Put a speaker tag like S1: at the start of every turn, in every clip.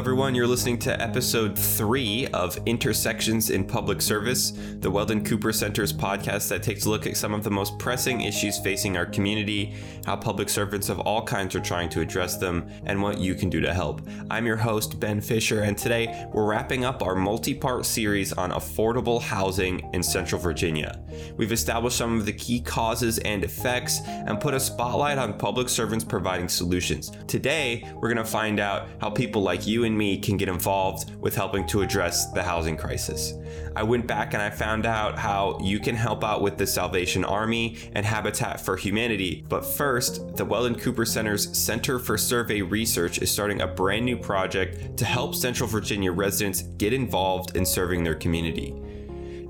S1: everyone. You're listening to episode three of Intersections in Public Service, the Weldon Cooper Center's podcast that takes a look at some of the most pressing issues facing our community, how public servants of all kinds are trying to address them, and what you can do to help. I'm your host, Ben Fisher, and today we're wrapping up our multi part series on affordable housing in Central Virginia. We've established some of the key causes and effects and put a spotlight on public servants providing solutions. Today, we're going to find out how people like you and me can get involved with helping to address the housing crisis. I went back and I found out how you can help out with the Salvation Army and Habitat for Humanity. But first, the Weldon Cooper Center's Center for Survey Research is starting a brand new project to help Central Virginia residents get involved in serving their community.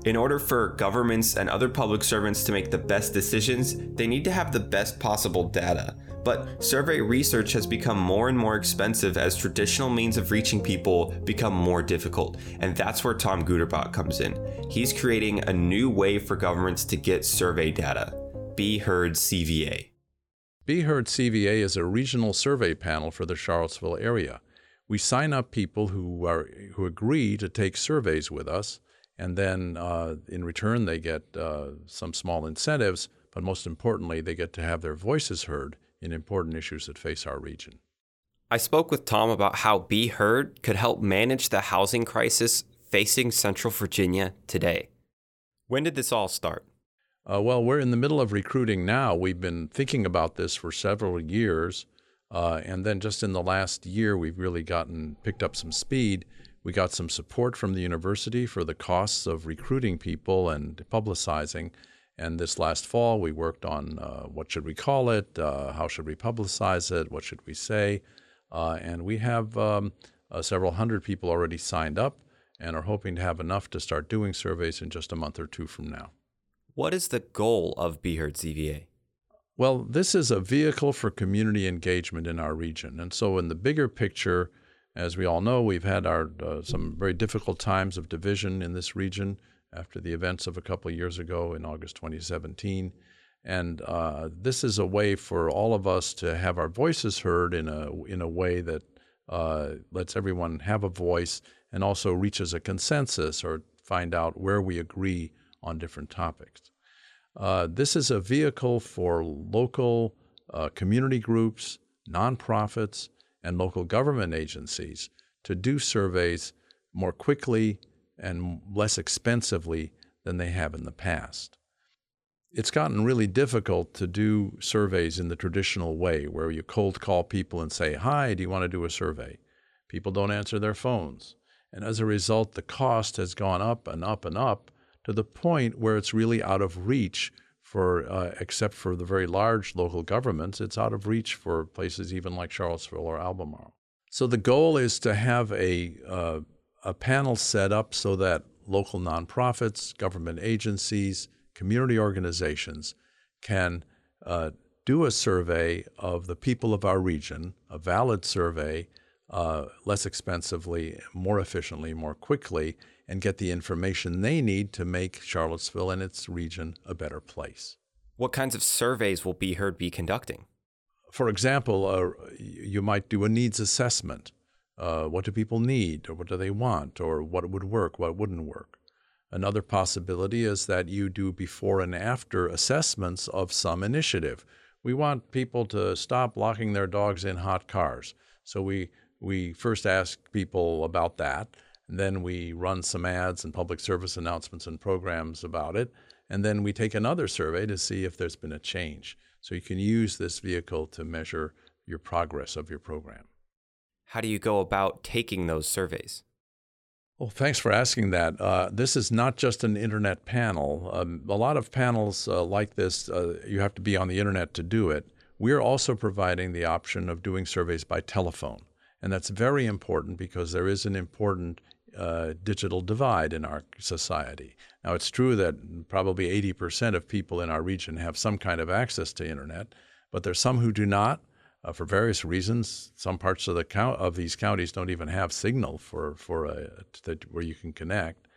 S1: In order for governments and other public servants to make the best decisions, they need to have the best possible data. But survey research has become more and more expensive as traditional means of reaching people become more difficult, and that's where Tom Guterbock comes in. He's creating a new way for governments to get survey data. Be Heard CVA.
S2: Be Heard CVA is a regional survey panel for the Charlottesville area. We sign up people who are who agree to take surveys with us, and then uh, in return they get uh, some small incentives. But most importantly, they get to have their voices heard in important issues that face our region.
S1: I spoke with Tom about how Be Heard could help manage the housing crisis facing Central Virginia today. When did this all start?
S2: Uh, well, we're in the middle of recruiting now. We've been thinking about this for several years. Uh, and then just in the last year, we've really gotten picked up some speed. We got some support from the university for the costs of recruiting people and publicizing. And this last fall, we worked on uh, what should we call it, uh, how should we publicize it, what should we say, uh, and we have um, uh, several hundred people already signed up, and are hoping to have enough to start doing surveys in just a month or two from now.
S1: What is the goal of Be Heard CVA?
S2: Well, this is a vehicle for community engagement in our region, and so in the bigger picture, as we all know, we've had our uh, some very difficult times of division in this region after the events of a couple of years ago in August 2017. And uh, this is a way for all of us to have our voices heard in a in a way that uh, lets everyone have a voice and also reaches a consensus or find out where we agree on different topics. Uh, this is a vehicle for local uh, community groups, nonprofits, and local government agencies to do surveys more quickly and less expensively than they have in the past. It's gotten really difficult to do surveys in the traditional way where you cold call people and say, Hi, do you want to do a survey? People don't answer their phones. And as a result, the cost has gone up and up and up to the point where it's really out of reach for, uh, except for the very large local governments, it's out of reach for places even like Charlottesville or Albemarle. So the goal is to have a uh, a panel set up so that local nonprofits, government agencies, community organizations can uh, do a survey of the people of our region, a valid survey, uh, less expensively, more efficiently, more quickly, and get the information they need to make Charlottesville and its region a better place.
S1: What kinds of surveys will Be Heard be conducting?
S2: For example, uh, you might do a needs assessment uh, what do people need, or what do they want, or what would work, what wouldn't work. Another possibility is that you do before and after assessments of some initiative. We want people to stop locking their dogs in hot cars. So we, we first ask people about that, and then we run some ads and public service announcements and programs about it, and then we take another survey to see if there's been a change. So you can use this vehicle to measure your progress of your program.
S1: How do you go about taking those surveys?
S2: Well, thanks for asking that. Uh, this is not just an internet panel. Um, a lot of panels uh, like this, uh, you have to be on the internet to do it. We're also providing the option of doing surveys by telephone. And that's very important because there is an important uh, digital divide in our society. Now, it's true that probably 80% of people in our region have some kind of access to internet, but there's some who do not uh, for various reasons. Some parts of the of these counties don't even have signal for for a, that where you can connect,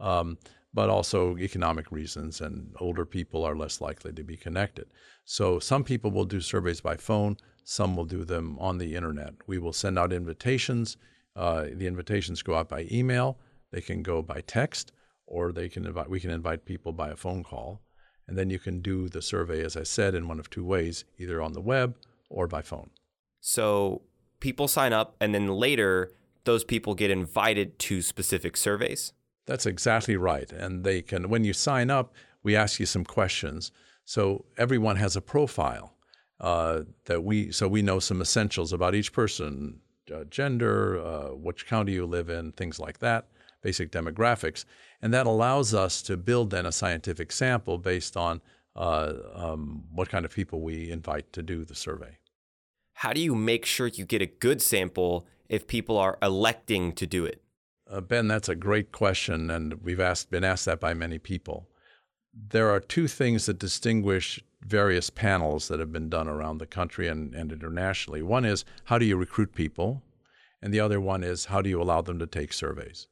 S2: um, but also economic reasons, and older people are less likely to be connected. So some people will do surveys by phone. Some will do them on the internet. We will send out invitations. Uh, the invitations go out by email. They can go by text, or they can invite. We can invite people by a phone call, and then you can do the survey, as I said, in one of two ways: either on the web or by phone.
S1: So people sign up, and then later those people get invited to specific surveys.
S2: That's exactly right. And they can, when you sign up, we ask you some questions. So everyone has a profile uh, that we, so we know some essentials about each person, uh, gender, uh, which county you live in, things like that, basic demographics, and that allows us to build then a scientific sample based on uh, um, what kind of people we invite to do the survey.
S1: How do you make sure you get a good sample if people are electing to do it?
S2: Uh, ben, that's a great question, and we've asked, been asked that by many people. There are two things that distinguish various panels that have been done around the country and, and internationally. One is how do you recruit people, and the other one is how do you allow them to take surveys.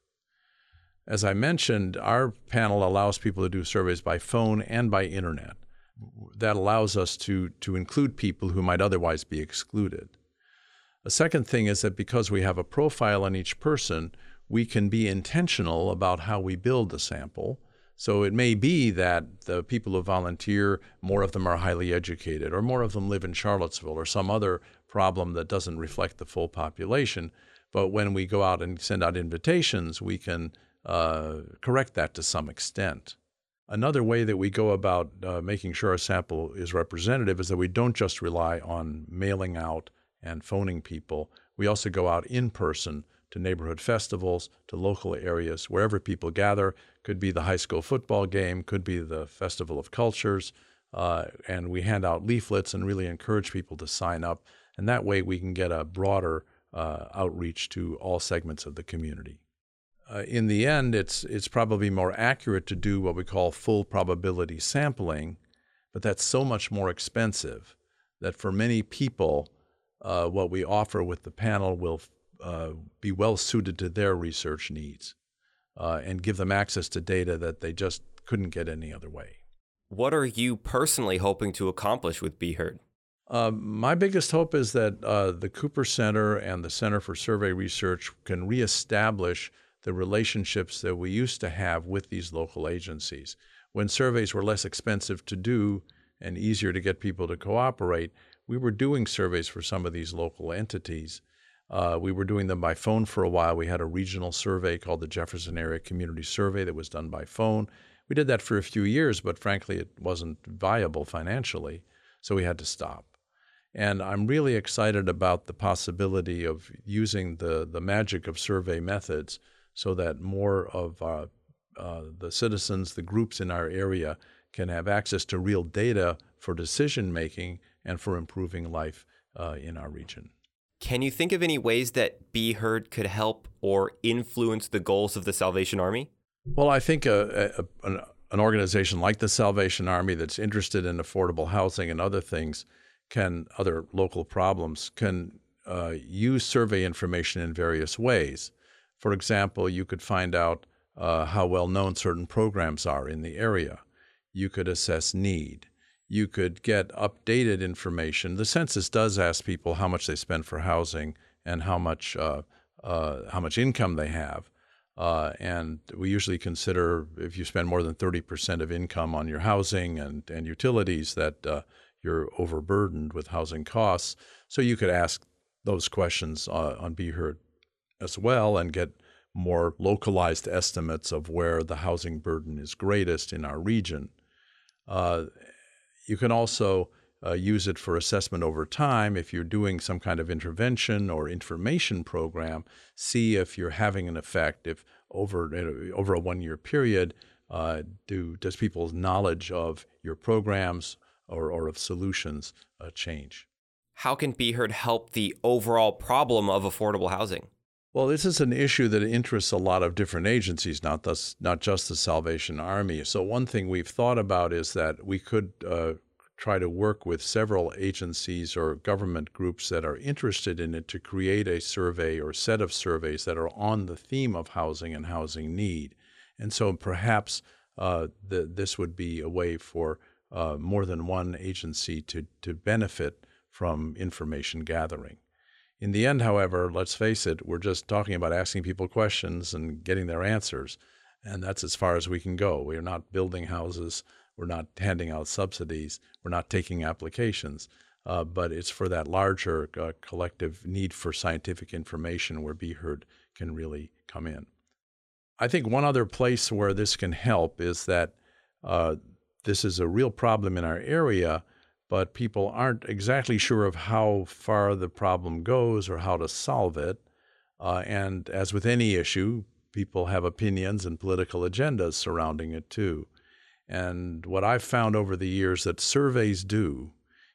S2: As I mentioned, our panel allows people to do surveys by phone and by internet. That allows us to, to include people who might otherwise be excluded. A second thing is that because we have a profile on each person, we can be intentional about how we build the sample. So it may be that the people who volunteer, more of them are highly educated, or more of them live in Charlottesville, or some other problem that doesn't reflect the full population. But when we go out and send out invitations, we can uh, correct that to some extent. Another way that we go about uh, making sure our sample is representative is that we don't just rely on mailing out and phoning people. We also go out in person to neighborhood festivals, to local areas, wherever people gather. Could be the high school football game, could be the Festival of Cultures. Uh, and we hand out leaflets and really encourage people to sign up. And that way we can get a broader uh, outreach to all segments of the community. Uh, in the end, it's, it's probably more accurate to do what we call full probability sampling, but that's so much more expensive that for many people, uh, what we offer with the panel will uh, be well suited to their research needs uh, and give them access to data that they just couldn't get any other way.
S1: What are you personally hoping to accomplish with Be Heard?
S2: Uh, my biggest hope is that uh, the Cooper Center and the Center for Survey Research can reestablish the relationships that we used to have with these local agencies. When surveys were less expensive to do and easier to get people to cooperate, we were doing surveys for some of these local entities. Uh, we were doing them by phone for a while. We had a regional survey called the Jefferson Area Community Survey that was done by phone. We did that for a few years, but frankly, it wasn't viable financially, so we had to stop. And I'm really excited about the possibility of using the, the magic of survey methods so that more of uh, uh, the citizens, the groups in our area, can have access to real data for decision making and for improving life uh, in our region.
S1: Can you think of any ways that Be Heard could help or influence the goals of the Salvation Army?
S2: Well, I think a, a, an, an organization like the Salvation Army that's interested in affordable housing and other things can, other local problems, can uh, use survey information in various ways. For example, you could find out uh, how well known certain programs are in the area. You could assess need you could get updated information. The census does ask people how much they spend for housing and how much uh, uh, how much income they have. Uh, and we usually consider if you spend more than 30% of income on your housing and, and utilities that uh, you're overburdened with housing costs. So you could ask those questions uh, on Be Heard as well and get more localized estimates of where the housing burden is greatest in our region. Uh, you can also uh, use it for assessment over time. If you're doing some kind of intervention or information program, see if you're having an effect. If over over a one year period, uh, do does people's knowledge of your programs or, or of solutions uh, change?
S1: How can Be Heard help the overall problem of affordable housing?
S2: Well, this is an issue that interests a lot of different agencies, not not just the Salvation Army. So one thing we've thought about is that we could uh, try to work with several agencies or government groups that are interested in it to create a survey or set of surveys that are on the theme of housing and housing need. And so perhaps uh, the, this would be a way for uh, more than one agency to, to benefit from information gathering. In the end, however, let's face it, we're just talking about asking people questions and getting their answers. And that's as far as we can go. We're not building houses, we're not handing out subsidies, we're not taking applications. Uh, but it's for that larger uh, collective need for scientific information where Be Heard can really come in. I think one other place where this can help is that uh, this is a real problem in our area, but people aren't exactly sure of how far the problem goes or how to solve it. Uh, and as with any issue, people have opinions and political agendas surrounding it too. And what I've found over the years that surveys do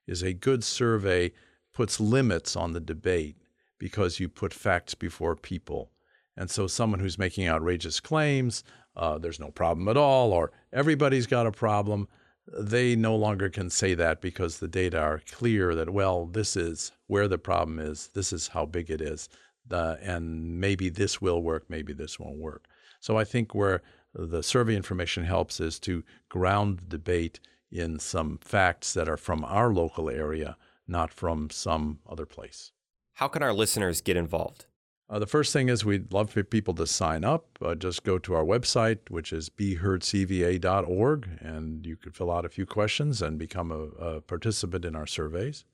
S2: is a good survey puts limits on the debate because you put facts before people. And so, someone who's making outrageous claims, uh, there's no problem at all, or everybody's got a problem, they no longer can say that because the data are clear that, well, this is where the problem is, this is how big it is, uh, and maybe this will work, maybe this won't work. So I think where the survey information helps is to ground the debate in some facts that are from our local area, not from some other place.
S1: How can our listeners get involved?
S2: Uh, the first thing is we'd love for people to sign up. Uh, just go to our website, which is beheardcva.org, and you could fill out a few questions and become a, a participant in our surveys.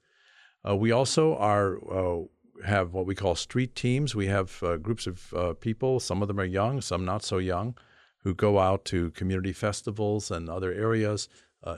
S2: Uh, we also are uh, have what we call street teams. We have uh, groups of uh, people. Some of them are young, some not so young, who go out to community festivals and other areas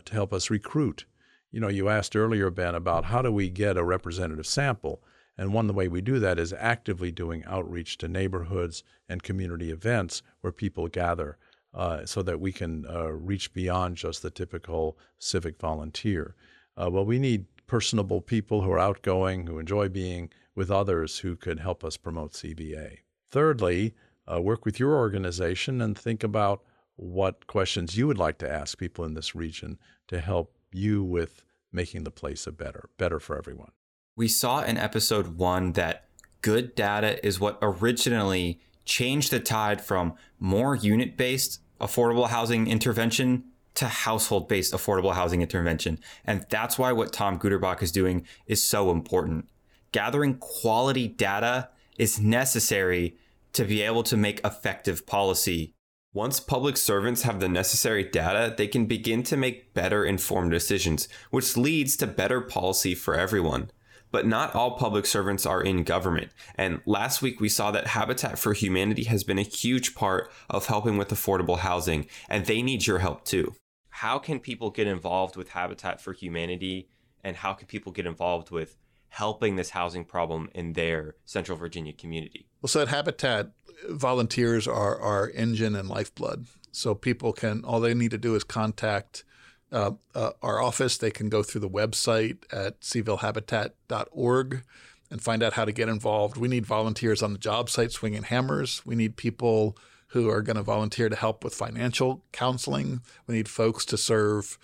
S2: to help us recruit. You know, you asked earlier, Ben, about how do we get a representative sample. And one the way we do that is actively doing outreach to neighborhoods and community events where people gather uh, so that we can uh, reach beyond just the typical civic volunteer. Uh, well, we need personable people who are outgoing, who enjoy being with others, who could help us promote CVA. Thirdly, uh, work with your organization and think about what questions you would like to ask people in this region to help you with making the place a better, better for everyone
S1: we saw in episode one that good data is what originally changed the tide from more unit based affordable housing intervention to household based affordable housing intervention. And that's why what Tom Guterbock is doing is so important. Gathering quality data is necessary to be able to make effective policy. Once public servants have the necessary data, they can begin to make better informed decisions, which leads to better policy for everyone but not all public servants are in government. And last week we saw that Habitat for Humanity has been a huge part of helping with affordable housing, and they need your help too. How can people get involved with Habitat for Humanity, and how can people get involved with helping this housing problem in their Central Virginia community?
S3: Well, so at Habitat, volunteers are our engine and lifeblood. So people can, all they need to do is contact uh, uh, our office. They can go through the website at cvillehabitat.org and find out how to get involved. We need volunteers on the job site swinging hammers. We need people who are going to volunteer to help with financial counseling. We need folks to serve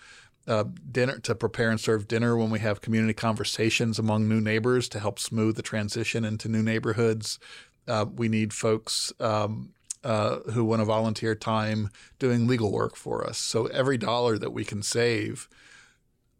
S3: uh, dinner, to prepare and serve dinner when we have community conversations among new neighbors to help smooth the transition into new neighborhoods. Uh, we need folks um, uh, who want to volunteer time doing legal work for us. So every dollar that we can save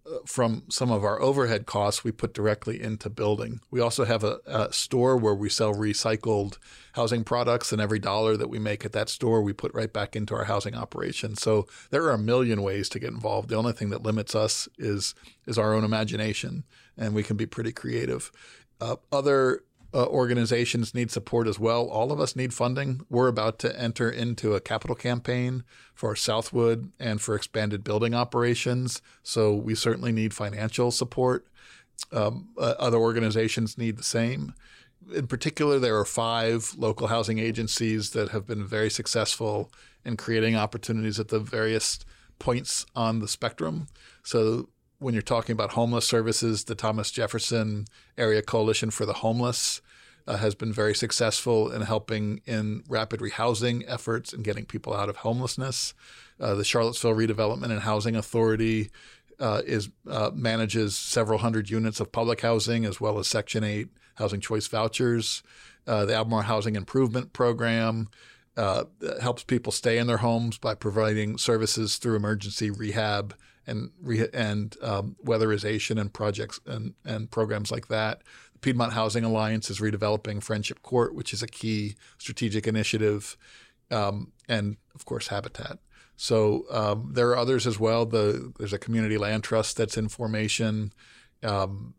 S3: uh, from some of our overhead costs, we put directly into building. We also have a, a, store where we sell recycled housing products, and every dollar that we make at that store, we put right back into our housing operation. So there are a million ways to get involved. The only thing that limits us is is our own imagination, and we can be pretty creative. Uh, other uh, organizations need support as well. All of us need funding. We're about to enter into a capital campaign for Southwood and for expanded building operations. So we certainly need financial support. Um, uh, other organizations need the same. In particular, there are five local housing agencies that have been very successful in creating opportunities at the various points on the spectrum. So when you're talking about homeless services, the Thomas Jefferson Area Coalition for the Homeless uh, has been very successful in helping in rapid rehousing efforts and getting people out of homelessness. Uh, the Charlottesville Redevelopment and Housing Authority uh, is uh, manages several hundred units of public housing as well as Section 8 housing choice vouchers. Uh, the Albemarle Housing Improvement Program uh, helps people stay in their homes by providing services through emergency rehab and re- and um, weatherization and projects and, and programs like that. The Piedmont Housing Alliance is redeveloping Friendship Court, which is a key strategic initiative, um, and of course Habitat. So um, there are others as well. The, there's a community land trust that's in formation. Um,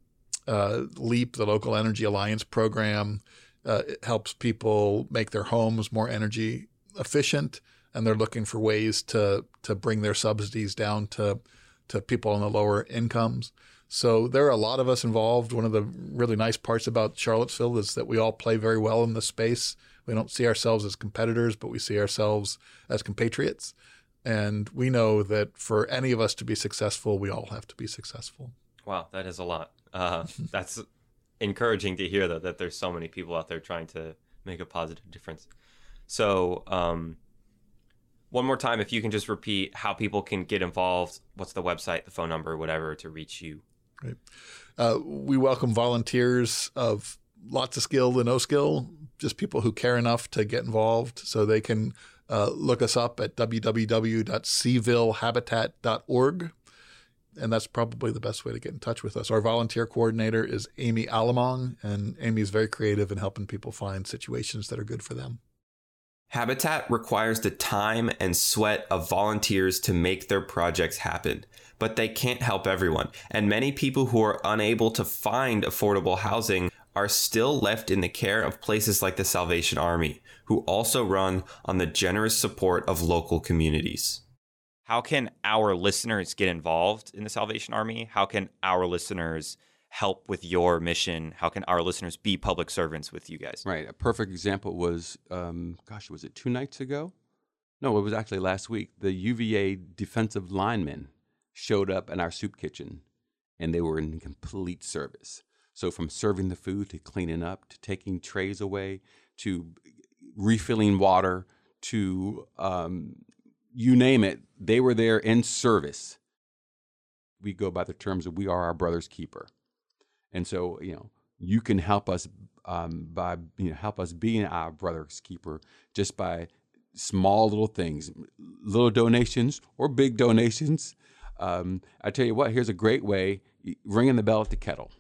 S3: uh, LEAP, the Local Energy Alliance program, uh, helps people make their homes more energy efficient, and they're looking for ways to to bring their subsidies down to to people on the lower incomes. So there are a lot of us involved. One of the really nice parts about Charlottesville is that we all play very well in the space. We don't see ourselves as competitors, but we see ourselves as compatriots. And we know that for any of us to be successful, we all have to be successful.
S1: Wow, that is a lot. Uh, that's encouraging to hear, though, that there's so many people out there trying to make a positive difference. So, um, one more time, if you can just repeat how people can get involved, what's the website, the phone number, whatever, to reach you.
S3: Right. Uh, we welcome volunteers of lots of skill and no skill, just people who care enough to get involved. So they can uh, look us up at www.cvillehabitat.org. And that's probably the best way to get in touch with us. Our volunteer coordinator is Amy Alamong, and Amy is very creative in helping people find situations that are good for them.
S1: Habitat requires the time and sweat of volunteers to make their projects happen, but they can't help everyone. And many people who are unable to find affordable housing are still left in the care of places like the Salvation Army, who also run on the generous support of local communities. How can our listeners get involved in the Salvation Army? How can our listeners help with your mission? How can our listeners be public servants with you guys?
S4: Right. A perfect example was, um, gosh, was it two nights ago? No, it was actually last week. The UVA defensive linemen showed up in our soup kitchen and they were in complete service. So, from serving the food to cleaning up to taking trays away to refilling water to um, you name it, they were there in service. We go by the terms of we are our brother's keeper. And so, you know, you can help us um, by you know help us being our brother's keeper just by small little things, little donations or big donations. Um, I tell you what, here's a great way: ringing the bell at the kettle.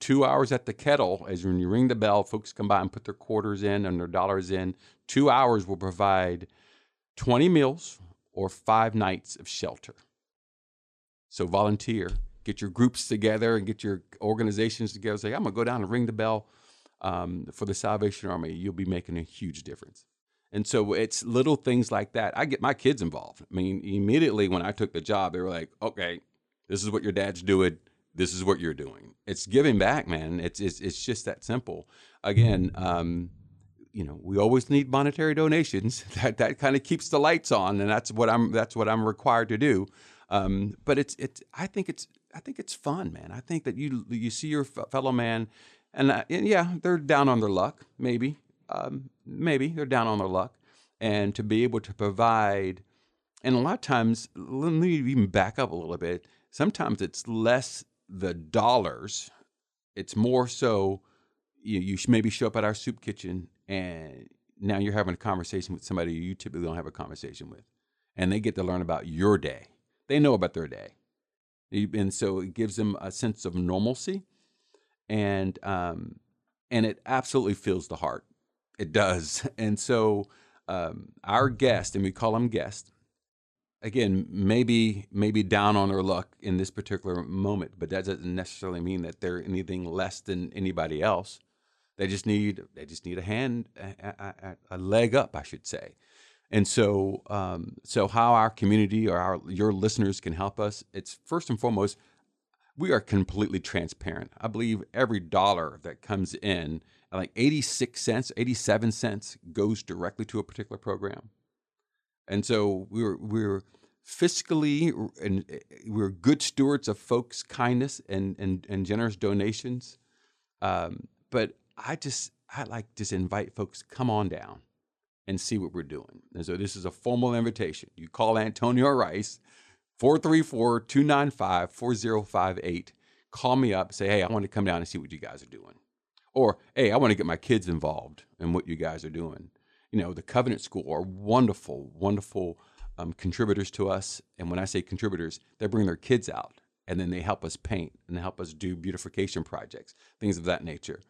S4: Two hours at the kettle as when you ring the bell folks come by and put their quarters in and their dollars in. Two hours will provide 20 meals or five nights of shelter. So volunteer get your groups together and get your organizations together say i'm to go down and ring the bell um, for the salvation army you'll be making a huge difference and so it's little things like that i get my kids involved i mean immediately when i took the job they were like okay this is what your dad's doing this is what you're doing. It's giving back, man. It's it's it's just that simple. Again, um, you know, we always need monetary donations. That that kind of keeps the lights on, and that's what I'm that's what I'm required to do. Um, but it's it's I think it's I think it's fun, man. I think that you you see your fellow man, and, uh, and yeah, they're down on their luck, maybe, um, maybe they're down on their luck, and to be able to provide, and a lot of times, let me even back up a little bit. Sometimes it's less the dollars. It's more so you, you maybe show up at our soup kitchen and now you're having a conversation with somebody you typically don't have a conversation with. And they get to learn about your day. They know about their day. And so it gives them a sense of normalcy. And um, and it absolutely fills the heart. It does. And so um, our guest, and we call them guest, again, maybe maybe down on their luck in this particular moment, but that doesn't necessarily mean that they're anything less than anybody else. They just need they just need a hand, a, a, a leg up, I should say. And so, um, so how our community or our your listeners can help us? It's first and foremost, we are completely transparent. I believe every dollar that comes in, like 86 cents, 87 cents, goes directly to a particular program. And so we're we were fiscally and eh, we are good stewards of folks' kindness and and, and generous donations. Um, but I just I like just invite folks come on down and see what we're doing. And so this is a formal invitation. You call Antonio Rice 434-295-4058. Call me up, say, "Hey, I want to come down and see what you guys are doing." Or, "Hey, I want to get my kids involved in what you guys are doing." you know, the Covenant School are wonderful, wonderful um, contributors to us. And when I say contributors, they bring their kids out and then they help us paint and help us do beautification projects, things of that nature.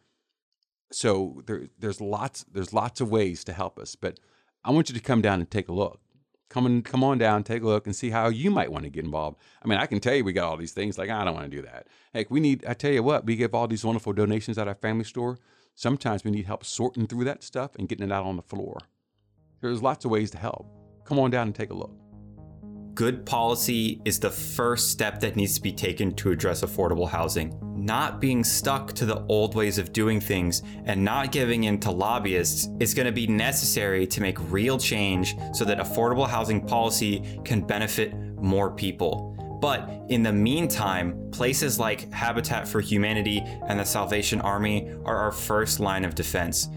S4: So there, there's lots there's lots of ways to help us, but I want you to come down and take a look. Come and come on down, take a look, and see how you might want to get involved. I mean, I can tell you we got all these things. Like ah, I don't want to do that. Heck, we need. I tell you what, we give all these wonderful donations at our family store. Sometimes we need help sorting through that stuff and getting it out on the floor. There's lots of ways to help. Come on down and take a look.
S1: Good policy is the first step that needs to be taken to address affordable housing. Not being stuck to the old ways of doing things and not giving in to lobbyists is going to be necessary to make real change so that affordable housing policy can benefit more people. But in the meantime, places like Habitat for Humanity and the Salvation Army are our first line of defense.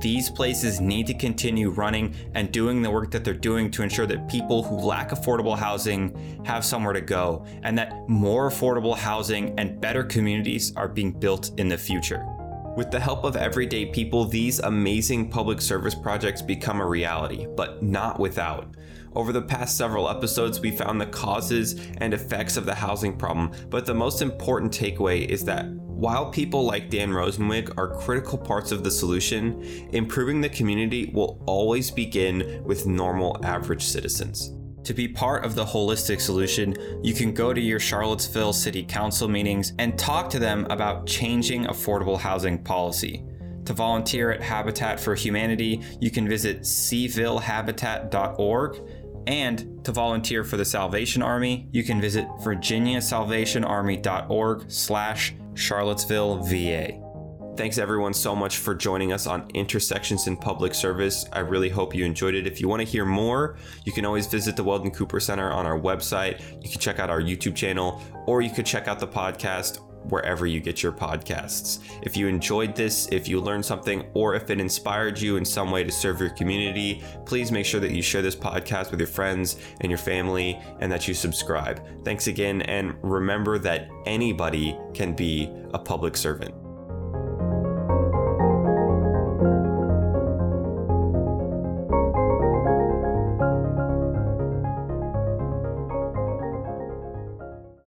S1: These places need to continue running and doing the work that they're doing to ensure that people who lack affordable housing have somewhere to go and that more affordable housing and better communities are being built in the future. With the help of everyday people, these amazing public service projects become a reality, but not without. Over the past several episodes, we found the causes and effects of the housing problem, but the most important takeaway is that while people like Dan Rosensweig are critical parts of the solution, improving the community will always begin with normal average citizens. To be part of the holistic solution, you can go to your Charlottesville City Council meetings and talk to them about changing affordable housing policy. To volunteer at Habitat for Humanity, you can visit cvillehabitat.org and to volunteer for the Salvation Army, you can visit virginiasalvationarmy.org slash Charlottesville VA. Thanks everyone so much for joining us on Intersections in Public Service. I really hope you enjoyed it. If you want to hear more, you can always visit the Weldon Cooper Center on our website. You can check out our YouTube channel, or you could check out the podcast wherever you get your podcasts. If you enjoyed this, if you learned something, or if it inspired you in some way to serve your community, please make sure that you share this podcast with your friends and your family and that you subscribe. Thanks again, and remember that anybody can be a public servant.